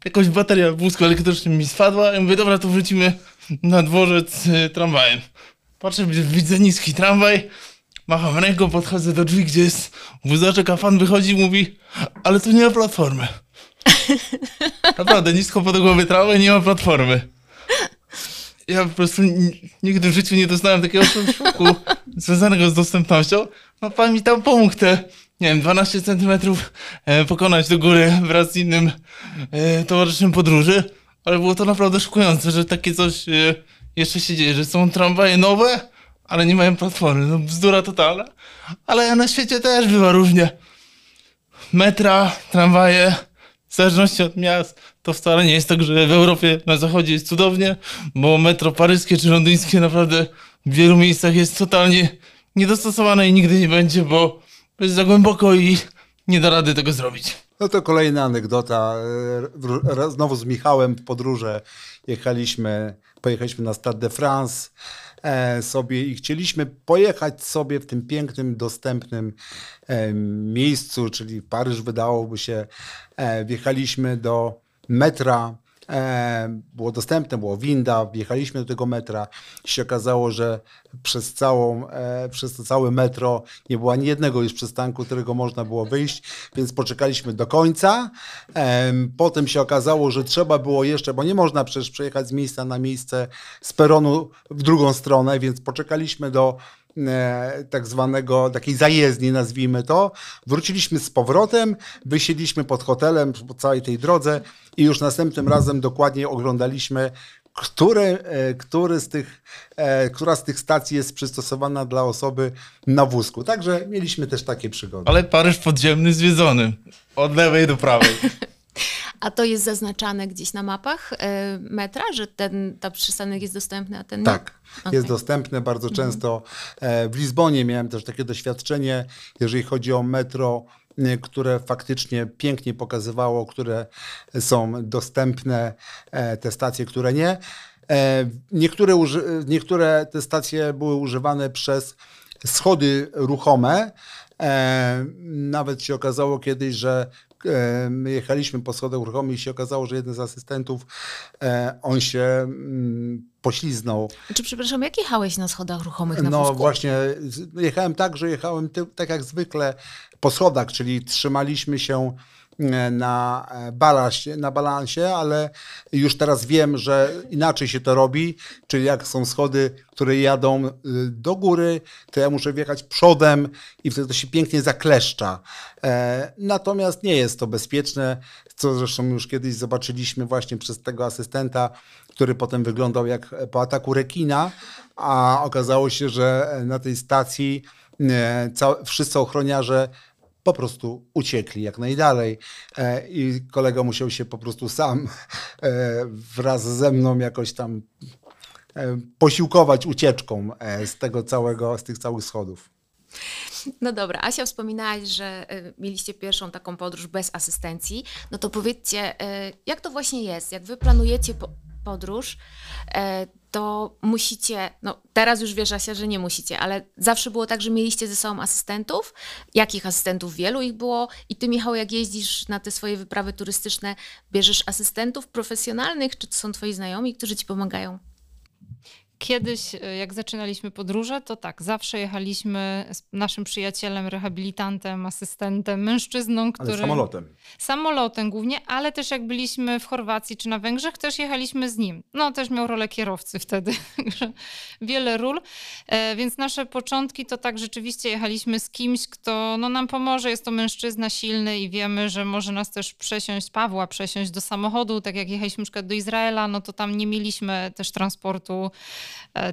jakoś bateria w wózku elektrycznym mi spadła i mówię, dobra, to wrócimy na dworzec yy, tramwajem. Patrzę, widzę niski tramwaj, macham ręką, podchodzę do drzwi, gdzie jest wózaczek, a fan wychodzi i mówi, ale tu nie ma platformy. Naprawdę, nisko pod głowy nie ma platformy. Ja po prostu nigdy w życiu nie doznałem takiego szoku związanego z dostępnością. No pan mi tam pomógł te, nie wiem, 12 centymetrów e, pokonać do góry wraz z innym e, towarzyszem podróży. Ale było to naprawdę szokujące, że takie coś e, jeszcze się dzieje, że są tramwaje nowe, ale nie mają platformy. No bzdura totalna. Ale na świecie też bywa różnie. Metra, tramwaje, w zależności od miast, to wcale nie jest tak, że w Europie na zachodzie jest cudownie, bo metro paryskie czy londyńskie naprawdę w wielu miejscach jest totalnie niedostosowane i nigdy nie będzie, bo jest za głęboko i nie da rady tego zrobić.
No to kolejna anegdota. Znowu z Michałem w podróże jechaliśmy, pojechaliśmy na Stade de France E, sobie i chcieliśmy pojechać sobie w tym pięknym, dostępnym e, miejscu, czyli Paryż wydałoby się, e, wjechaliśmy do metra e, było dostępne, było winda, wjechaliśmy do tego metra i się okazało, że przez, całą, e, przez to całe metro nie było ani jednego już przystanku, którego można było wyjść, więc poczekaliśmy do końca. E, potem się okazało, że trzeba było jeszcze, bo nie można przecież przejechać z miejsca na miejsce z peronu w drugą stronę, więc poczekaliśmy do E, tak zwanego, takiej zajezdni, nazwijmy to. Wróciliśmy z powrotem, wysiedliśmy pod hotelem po całej tej drodze i już następnym razem dokładnie oglądaliśmy, które, e, który z tych, e, która z tych stacji jest przystosowana dla osoby na wózku. Także mieliśmy też takie przygody.
Ale Paryż podziemny zwiedzony. Od lewej do prawej.
A to jest zaznaczane gdzieś na mapach e, metra, że ten ta przystanek jest dostępny, a ten nie?
Tak, okay. jest dostępny bardzo mhm. często. E, w Lizbonie miałem też takie doświadczenie, jeżeli chodzi o metro, e, które faktycznie pięknie pokazywało, które są dostępne, te stacje, które nie. Niektóre, niektóre te stacje były używane przez schody ruchome. Nawet się okazało kiedyś, że my jechaliśmy po schodach ruchomych i się okazało, że jeden z asystentów, e, on się mm, pośliznął.
Czy przepraszam, jak jechałeś na schodach ruchomych na
No
wózku?
właśnie, jechałem tak, że jechałem tak jak zwykle po schodach, czyli trzymaliśmy się na e, balansie, na balansie, ale już teraz wiem, że inaczej się to robi, czyli jak są schody, które jadą y, do góry, to ja muszę wjechać przodem i wtedy to się pięknie zakleszcza. E, natomiast nie jest to bezpieczne, co zresztą już kiedyś zobaczyliśmy właśnie przez tego asystenta, który potem wyglądał jak po ataku rekina, a okazało się, że na tej stacji wszyscy ochroniarze po prostu uciekli jak najdalej e, i kolega musiał się po prostu sam e, wraz ze mną jakoś tam e, posiłkować ucieczką z tego całego, z tych całych schodów.
No dobra, Asia wspominałaś, że mieliście pierwszą taką podróż bez asystencji. No to powiedzcie, jak to właśnie jest? Jak wy planujecie podróż, y, to musicie, no teraz już wiesz Asia, że nie musicie, ale zawsze było tak, że mieliście ze sobą asystentów. Jakich asystentów? Wielu ich było. I ty Michał, jak jeździsz na te swoje wyprawy turystyczne, bierzesz asystentów profesjonalnych, czy to są twoi znajomi, którzy ci pomagają?
Kiedyś, e, jak zaczynaliśmy podróże, to tak, zawsze jechaliśmy z naszym przyjacielem, rehabilitantem, asystentem, mężczyzną, który...
Ale samolotem.
Samolotem głównie, ale też jak byliśmy w Chorwacji czy na Węgrzech, też jechaliśmy z nim. No, też miał rolę kierowcy wtedy, wiele ról. E, więc nasze początki to tak rzeczywiście jechaliśmy z kimś, kto no, nam pomoże. Jest to mężczyzna silny i wiemy, że może nas też przesiąść, Pawła przesiąść do samochodu. Tak jak jechaliśmy przykład do Izraela, no to tam nie mieliśmy też transportu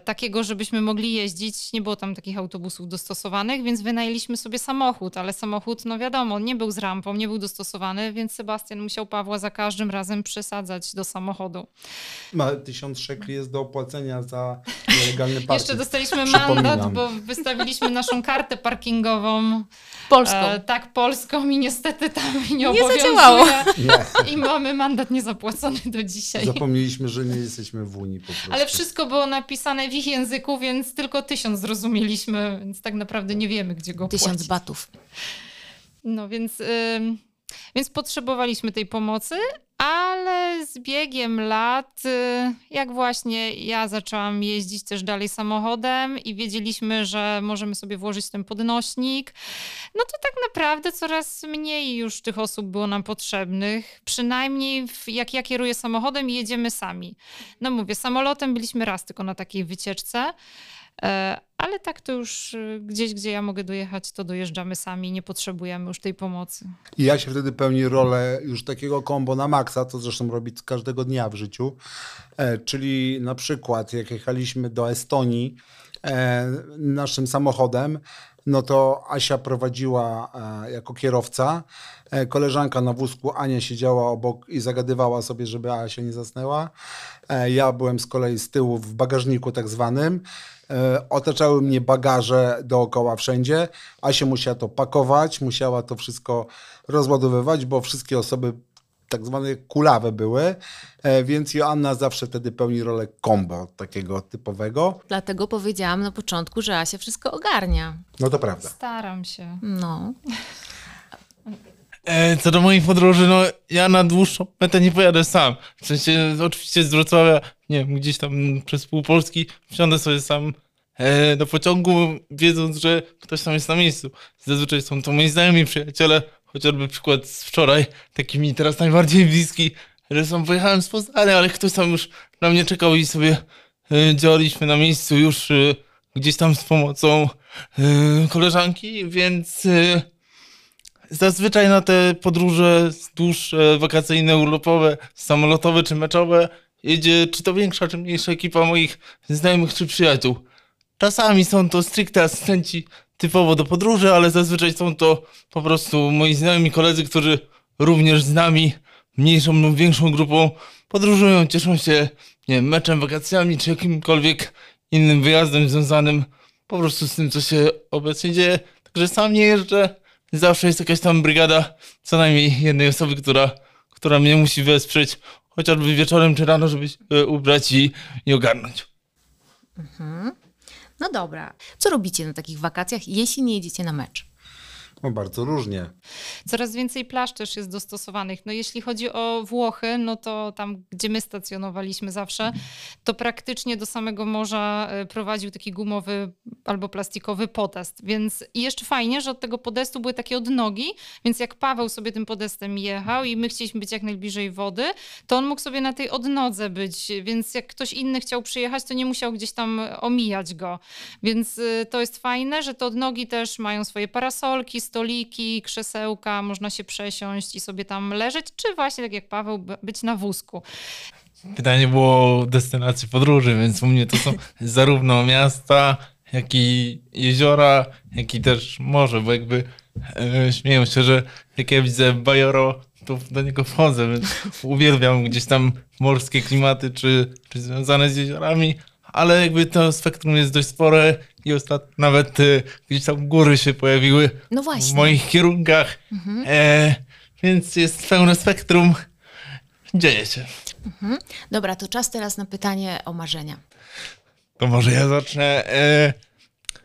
takiego, żebyśmy mogli jeździć. Nie było tam takich autobusów dostosowanych, więc wynajęliśmy sobie samochód, ale samochód, no wiadomo, nie był z rampą, nie był dostosowany, więc Sebastian musiał Pawła za każdym razem przesadzać do samochodu.
Ma tysiąc szekli jest do opłacenia za nielegalny parking.
Jeszcze dostaliśmy mandat, bo wystawiliśmy naszą kartę parkingową.
Polską.
E, tak, polską i niestety tam nie,
nie
obowiązuje.
Zadziałało.
I mamy mandat niezapłacony do dzisiaj.
Zapomnieliśmy, że nie jesteśmy w Unii po prostu.
Ale wszystko było napisane w ich języku, więc tylko tysiąc zrozumieliśmy, więc tak naprawdę nie wiemy, gdzie go
Tysiąc
płacić.
batów.
No więc, więc potrzebowaliśmy tej pomocy, ale z biegiem lat, y, jak właśnie ja zaczęłam jeździć też dalej samochodem i wiedzieliśmy, że możemy sobie włożyć ten podnośnik, no to tak naprawdę coraz mniej już tych osób było nam potrzebnych. Przynajmniej jak ja kieruję samochodem i jedziemy sami. No mówię, samolotem byliśmy raz tylko na takiej wycieczce. E, ale tak to już y, gdzieś, gdzie ja mogę dojechać, to dojeżdżamy sami, nie potrzebujemy już tej pomocy.
I ja się wtedy pełni rolę już takiego kombo na maksa, co zresztą robić każdego dnia w życiu. E, czyli na przykład, jak jechaliśmy do Estonii e, naszym samochodem, no to Asia prowadziła e, jako kierowca. E, koleżanka na wózku Ania siedziała obok i zagadywała sobie, żeby Asia nie zasnęła. E, ja byłem z kolei z tyłu w bagażniku tak zwanym. E, otaczały mnie bagaże dookoła wszędzie. Asia musiała to pakować, musiała to wszystko rozładowywać, bo wszystkie osoby tak zwane kulawe były, więc Joanna zawsze wtedy pełni rolę kombo takiego typowego.
Dlatego powiedziałam na początku, że Asia wszystko ogarnia.
No to prawda.
Staram się.
No.
E, co do moich podróży, no ja na dłuższą metę nie pojadę sam. W sensie oczywiście z Wrocławia, nie wiem, gdzieś tam przez pół Polski wsiądę sobie sam e, do pociągu, wiedząc, że ktoś tam jest na miejscu. Zazwyczaj są to moi znajomi przyjaciele, chociażby przykład z wczoraj, taki mi teraz najbardziej bliski, że sam pojechałem z Poznania, ale ktoś tam już na mnie czekał i sobie e, działaliśmy na miejscu już gdzieś tam z pomocą koleżanki, więc zazwyczaj na te podróże dłuższe, wakacyjne, urlopowe, samolotowe czy meczowe jedzie czy to większa, czy mniejsza ekipa moich znajomych czy przyjaciół. Czasami są to stricte asystenci typowo do podróży, ale zazwyczaj są to po prostu moi znajomi koledzy, którzy również z nami, mniejszą lub większą grupą, podróżują, cieszą się, nie wiem, meczem, wakacjami, czy jakimkolwiek innym wyjazdem związanym po prostu z tym, co się obecnie dzieje. Także sam nie jeżdżę, zawsze jest jakaś tam brygada co najmniej jednej osoby, która, która mnie musi wesprzeć, chociażby wieczorem czy rano, żeby się e, ubrać i, i ogarnąć.
No dobra. Co robicie na takich wakacjach, jeśli nie jedziecie na mecz?
No bardzo różnie.
Coraz więcej plaż też jest dostosowanych. No jeśli chodzi o Włochy, no to tam, gdzie my stacjonowaliśmy zawsze, to praktycznie do samego morza e, prowadził taki gumowy albo plastikowy podest. Więc i jeszcze fajnie, że od tego podestu były takie odnogi, więc jak Paweł sobie tym podestem jechał i my chcieliśmy być jak najbliżej wody, to on mógł sobie na tej odnodze być, więc jak ktoś inny chciał przyjechać, to nie musiał gdzieś tam omijać go. Więc y, to jest fajne, że te odnogi też mają swoje parasolki, stoliki, krzesełka, można się przesiąść i sobie tam leżeć, czy właśnie tak jak Paweł, być na wózku.
Pytanie było o destynację podróży, więc u mnie to są zarówno miasta, jak i jeziora, jak i też morze, bo jakby e, śmieją się, że jak ja widzę Bajoro, to do niego wchodzę, więc uwielbiam gdzieś tam morskie klimaty, czy, czy związane z jeziorami, ale jakby to spektrum jest dość spore i ostatnio nawet e, gdzieś tam góry się pojawiły
No
w moich kierunkach, e, więc jest pełne spektrum. Dzieje się.
Dobra, to czas teraz na pytanie o marzenia.
To może ja zacznę. E,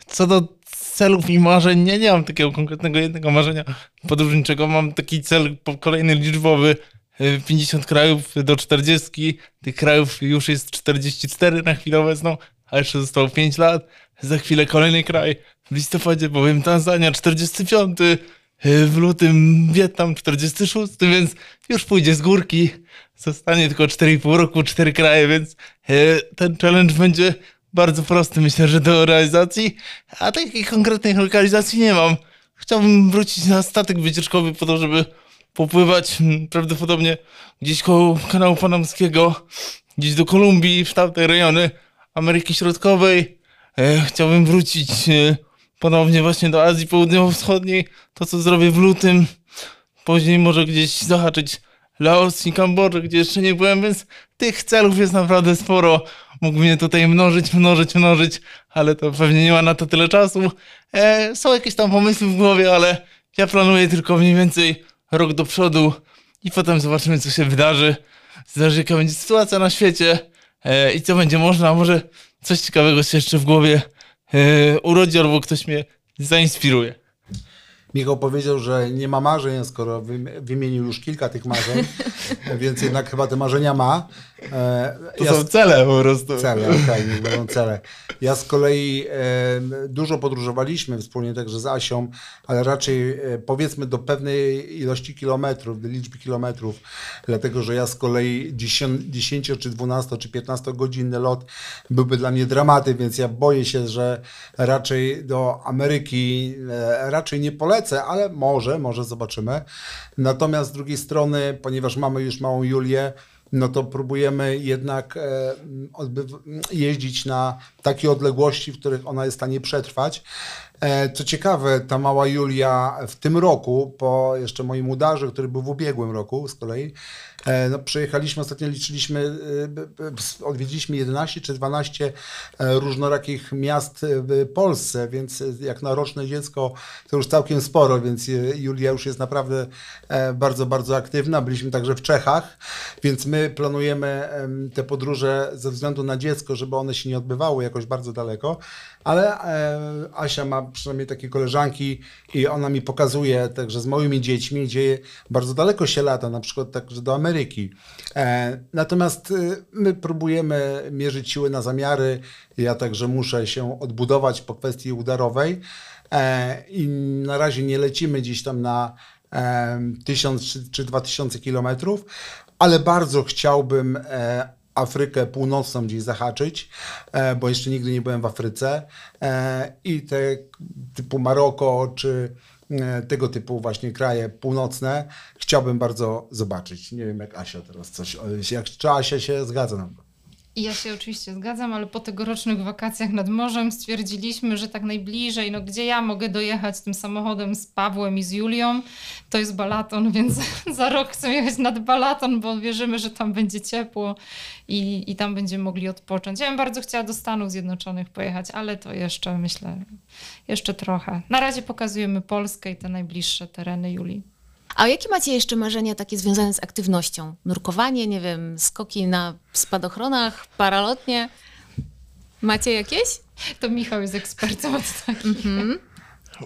co do celów i marzeń, nie, nie mam takiego konkretnego jednego marzenia podróżniczego. Mam taki cel kolejny liczbowy. E, 50 krajów do 40. Tych krajów już jest 44 na chwilę obecną, a jeszcze zostało 5 lat. Za chwilę kolejny kraj. W listopadzie powiem Tanzania 45. e, W lutym Wietnam 46, więc już pójdzie z górki. Zostanie tylko 4,5 roku, 4 kraje, więc e, ten challenge będzie bardzo prosty, myślę, że do realizacji, a takiej konkretnej lokalizacji nie mam. Chciałbym wrócić na statek wycieczkowy po to, żeby popływać mm, prawdopodobnie gdzieś koło kanału panamskiego, gdzieś do Kolumbii, w tamte rejony Ameryki Środkowej. E, chciałbym wrócić e, ponownie właśnie do Azji Południowo-Wschodniej, to co zrobię w lutym. Później może gdzieś zahaczyć Laos i Kambodżę, gdzie jeszcze nie byłem, więc tych celów jest naprawdę sporo. Mógłbym je tutaj mnożyć, mnożyć, mnożyć, ale to pewnie nie ma na to tyle czasu. E, są jakieś tam pomysły w głowie, ale ja planuję tylko mniej więcej rok do przodu i potem zobaczymy, co się wydarzy. Zależy, jaka będzie sytuacja na świecie e, i co będzie można. Może coś ciekawego się jeszcze w głowie e, urodzi, albo ktoś mnie zainspiruje.
Michał powiedział, że nie ma marzeń, skoro wym- wymienił już kilka tych marzeń, więc jednak chyba te marzenia ma. E,
To
ja
są cele po prostu.
Cele, okej, niech będą cele. Ja z kolei e, dużo podróżowaliśmy wspólnie także z Asią, ale raczej e, powiedzmy do pewnej ilości kilometrów, do liczby kilometrów, dlatego że ja z kolei 10, 10 czy 12 czy 15 godzinny lot byłby dla mnie dramaty, więc ja boję się, że raczej do Ameryki raczej nie polecę, ale może, może zobaczymy. Natomiast z drugiej strony, ponieważ mamy już małą Julię, no to próbujemy jednak e, jeździć na takie odległości, w których ona jest w stanie przetrwać. E, co ciekawe, ta mała Julia w tym roku, po jeszcze moim udarze, który był w ubiegłym roku z kolei, e, no, przejechaliśmy, ostatnio liczyliśmy, e, odwiedziliśmy 11 czy 12 e, różnorakich miast w Polsce, więc jak na roczne dziecko to już całkiem sporo, więc Julia już jest naprawdę bardzo, bardzo aktywna. Byliśmy także w Czechach, więc my planujemy em, te podróże ze względu na dziecko, żeby one się nie odbywały jakoś bardzo daleko, ale e, Asia ma przynajmniej takie koleżanki i ona mi pokazuje także z moimi dziećmi, gdzie bardzo daleko się lata, na przykład także do Ameryki. E, natomiast e, my próbujemy mierzyć siły na zamiary. Ja także muszę się odbudować po kwestii udarowej e, i na razie nie lecimy gdzieś tam na e, 1000 czy, czy 2000 kilometrów, ale bardzo chciałbym e, Afrykę Północną gdzieś zahaczyć, e, bo jeszcze nigdy nie byłem w Afryce e, i te typu Maroko czy e, tego typu właśnie kraje północne chciałbym bardzo zobaczyć. Nie wiem jak Asia teraz coś, jak, czy Asia się zgadza na to.
I ja się oczywiście zgadzam, ale po tegorocznych wakacjach nad morzem stwierdziliśmy, że tak najbliżej, no gdzie ja mogę dojechać tym samochodem z Pawłem i z Julią, to jest Balaton, więc za rok chcę jechać nad Balaton, bo wierzymy, że tam będzie ciepło i, i tam będziemy mogli odpocząć. Ja bym bardzo chciała do Stanów Zjednoczonych pojechać, ale to jeszcze myślę, jeszcze trochę. Na razie pokazujemy Polskę i te najbliższe tereny Julii.
A jakie macie jeszcze marzenia takie związane z aktywnością? Nurkowanie, nie wiem, skoki na spadochronach, paralotnie? Macie jakieś?
To Michał jest ekspertem od takich.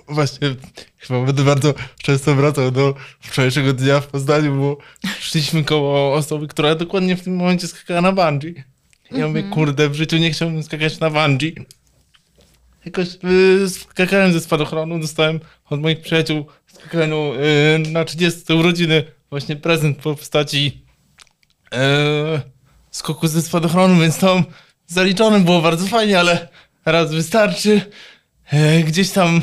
Właśnie, chyba będę bardzo często wracał do wczorajszego dnia w Poznaniu, bo szliśmy koło osoby, która dokładnie w tym momencie skakała na bungee. Ja mówię, kurde, w życiu nie chciałbym skakać na bungee. Jakoś y, skakałem ze spadochronu, dostałem od moich przyjaciół w skakaniu y, na 30 urodziny właśnie prezent w postaci y, skoku ze spadochronu, więc tam zaliczone było bardzo fajnie, ale raz wystarczy. E, gdzieś tam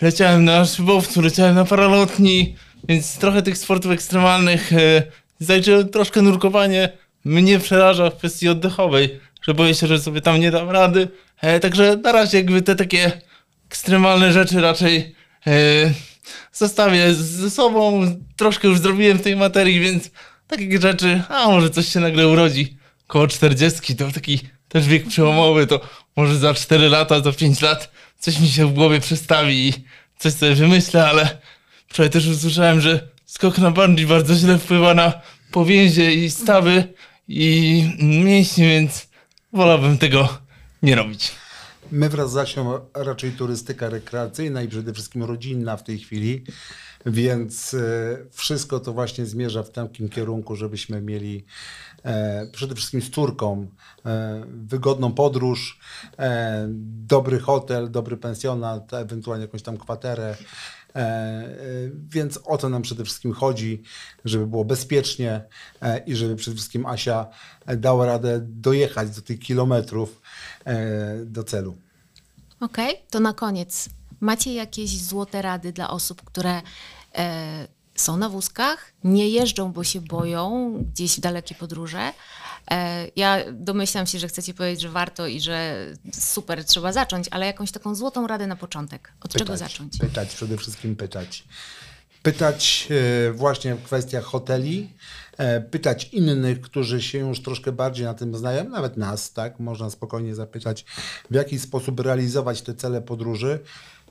leciałem na szybowcu, leciałem na paralotni, więc trochę tych sportów ekstremalnych. Zaliczyłem troszkę nurkowanie. Mnie przeraża w kwestii oddechowej, że boję się, że sobie tam nie dam rady. E, także na razie jakby te takie ekstremalne rzeczy raczej e, zostawię ze sobą. Troszkę już zrobiłem w tej materii, więc takie rzeczy, a może coś się nagle urodzi koło 40, to taki też wiek przełomowy, to może za 4 lata, za 5 lat coś mi się w głowie przestawi i coś sobie wymyślę, ale wczoraj też usłyszałem, że skok na bungee bardzo źle wpływa na powięzie i stawy i mięśnie, więc wolałbym tego nie robić.
My wraz z Asią raczej turystyka rekreacyjna i przede wszystkim rodzinna w tej chwili, więc e, wszystko to właśnie zmierza w takim kierunku, żebyśmy mieli e, przede wszystkim z córką e, wygodną podróż, dobry hotel, dobry pensjonat, ewentualnie jakąś tam kwaterę. Więc o to nam przede wszystkim chodzi, żeby było bezpiecznie i żeby przede wszystkim Asia dała radę dojechać do tych kilometrów do celu.
Okej, to na koniec. Macie jakieś złote rady dla osób, które e, są na wózkach, nie jeżdżą, bo się boją gdzieś w dalekie podróże? E, ja domyślam się, że chcecie powiedzieć, że warto i że super, trzeba zacząć, ale jakąś taką złotą radę na początek. Od czego zacząć?
Pytać, przede wszystkim pytać. Pytać e, właśnie w kwestiach hoteli, e, pytać innych, którzy się już troszkę bardziej na tym znają, nawet nas, tak? Można spokojnie zapytać, w jaki sposób realizować te cele podróży.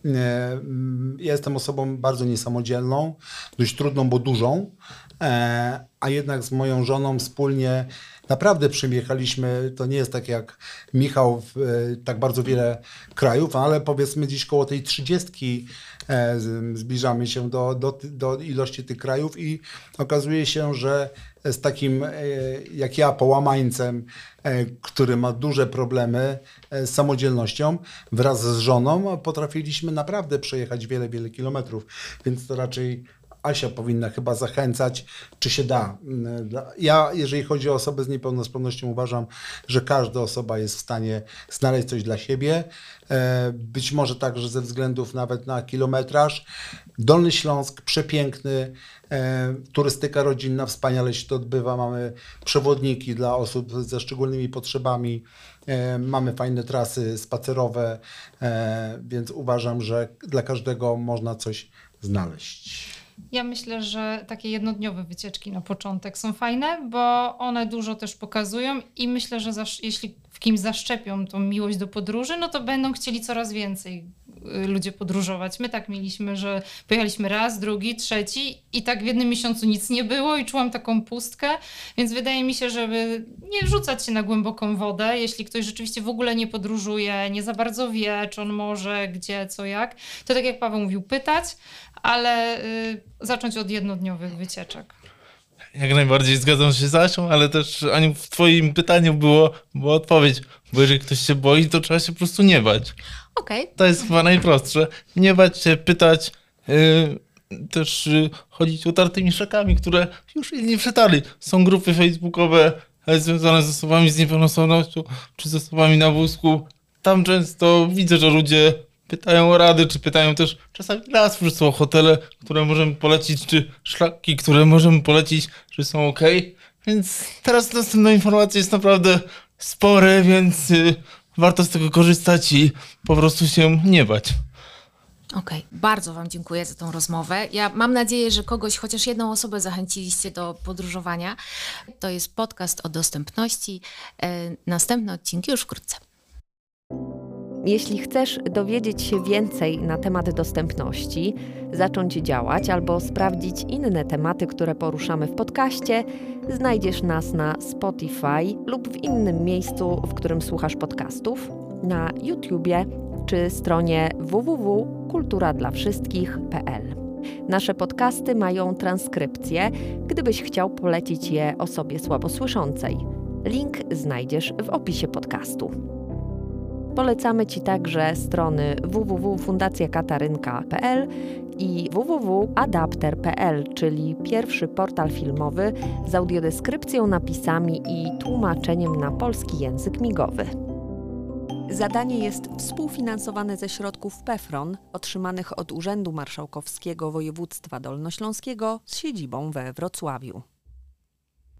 E, mm, Ja jestem osobą bardzo niesamodzielną, dość trudną, bo dużą, e, a jednak z moją żoną wspólnie naprawdę przejechaliśmy, to nie jest tak jak Michał, w, e, tak bardzo wiele krajów, ale powiedzmy gdzieś koło tej trzydziestki e, z- zbliżamy się do, do, do ilości tych krajów i okazuje się, że z takim e, jak ja, połamańcem, e, który ma duże problemy e, z samodzielnością, wraz z żoną potrafiliśmy naprawdę przejechać wiele, wiele kilometrów, więc to raczej Asia powinna chyba zachęcać, czy się da. Mm, Ja, jeżeli chodzi o osoby z niepełnosprawnością, uważam, że każda osoba jest w stanie znaleźć coś dla siebie. E, Być może także ze względów nawet na kilometraż. Dolny Śląsk, przepiękny, e, turystyka rodzinna, wspaniale się to odbywa. Mamy przewodniki dla osób ze szczególnymi potrzebami. E, Mamy fajne trasy spacerowe, więc uważam, że dla każdego można coś znaleźć.
Ja myślę, że takie jednodniowe wycieczki na początek są fajne, bo one dużo też pokazują i myślę, że jeśli w kimś zaszczepią tą miłość do podróży, no to będą chcieli coraz więcej y, ludzie podróżować. My tak mieliśmy, że pojechaliśmy raz, drugi, trzeci i tak w jednym miesiącu nic nie było i czułam taką pustkę, więc wydaje mi się, żeby nie rzucać się na głęboką wodę, jeśli ktoś rzeczywiście w ogóle nie podróżuje, nie za bardzo wie, czy on może, gdzie, co, jak, to tak jak Paweł mówił, pytać, ale y, zacząć od jednodniowych wycieczek.
Jak najbardziej zgadzam się z Asią, ale też Aniu, w twoim pytaniu było, była odpowiedź, bo jeżeli ktoś się boi, to trzeba się po prostu nie bać.
Okej,
To jest chyba najprostsze. Nie bać się, pytać, yy, też yy, chodzić utartymi szakami, które już inni przetarli. Są grupy facebookowe e, związane z osobami z niepełnosprawnością, czy z osobami na wózku. Tam często widzę, że ludzie pytają o rady, czy pytają też czasami raz po prostu o hotele, które możemy polecić, czy szlaki, które możemy polecić, czy są ok. Więc teraz następna informacja jest naprawdę spore, więc yy, warto z tego korzystać i po prostu się nie bać.
Okej, bardzo Wam dziękuję za tą rozmowę. Ja mam nadzieję, że kogoś, chociaż jedną osobę zachęciliście do podróżowania. To jest podcast o dostępności. E, Następne odcinki już wkrótce.
Jeśli chcesz dowiedzieć się więcej na temat dostępności, zacząć działać albo sprawdzić inne tematy, które poruszamy w podcaście, znajdziesz nas na Spotify lub w innym miejscu, w którym słuchasz podcastów, na YouTubie czy stronie www.kulturadlawszystkich.pl. Nasze podcasty mają transkrypcję, gdybyś chciał polecić je osobie słabosłyszącej. Link znajdziesz w opisie podcastu. Polecamy Ci także strony www.fundacjakatarynka.pl i www.adapter.pl, czyli pierwszy portal filmowy z audiodeskrypcją, napisami i tłumaczeniem na polski język migowy. Zadanie jest współfinansowane ze środków PEFRON otrzymanych od Urzędu Marszałkowskiego Województwa Dolnośląskiego z siedzibą we Wrocławiu.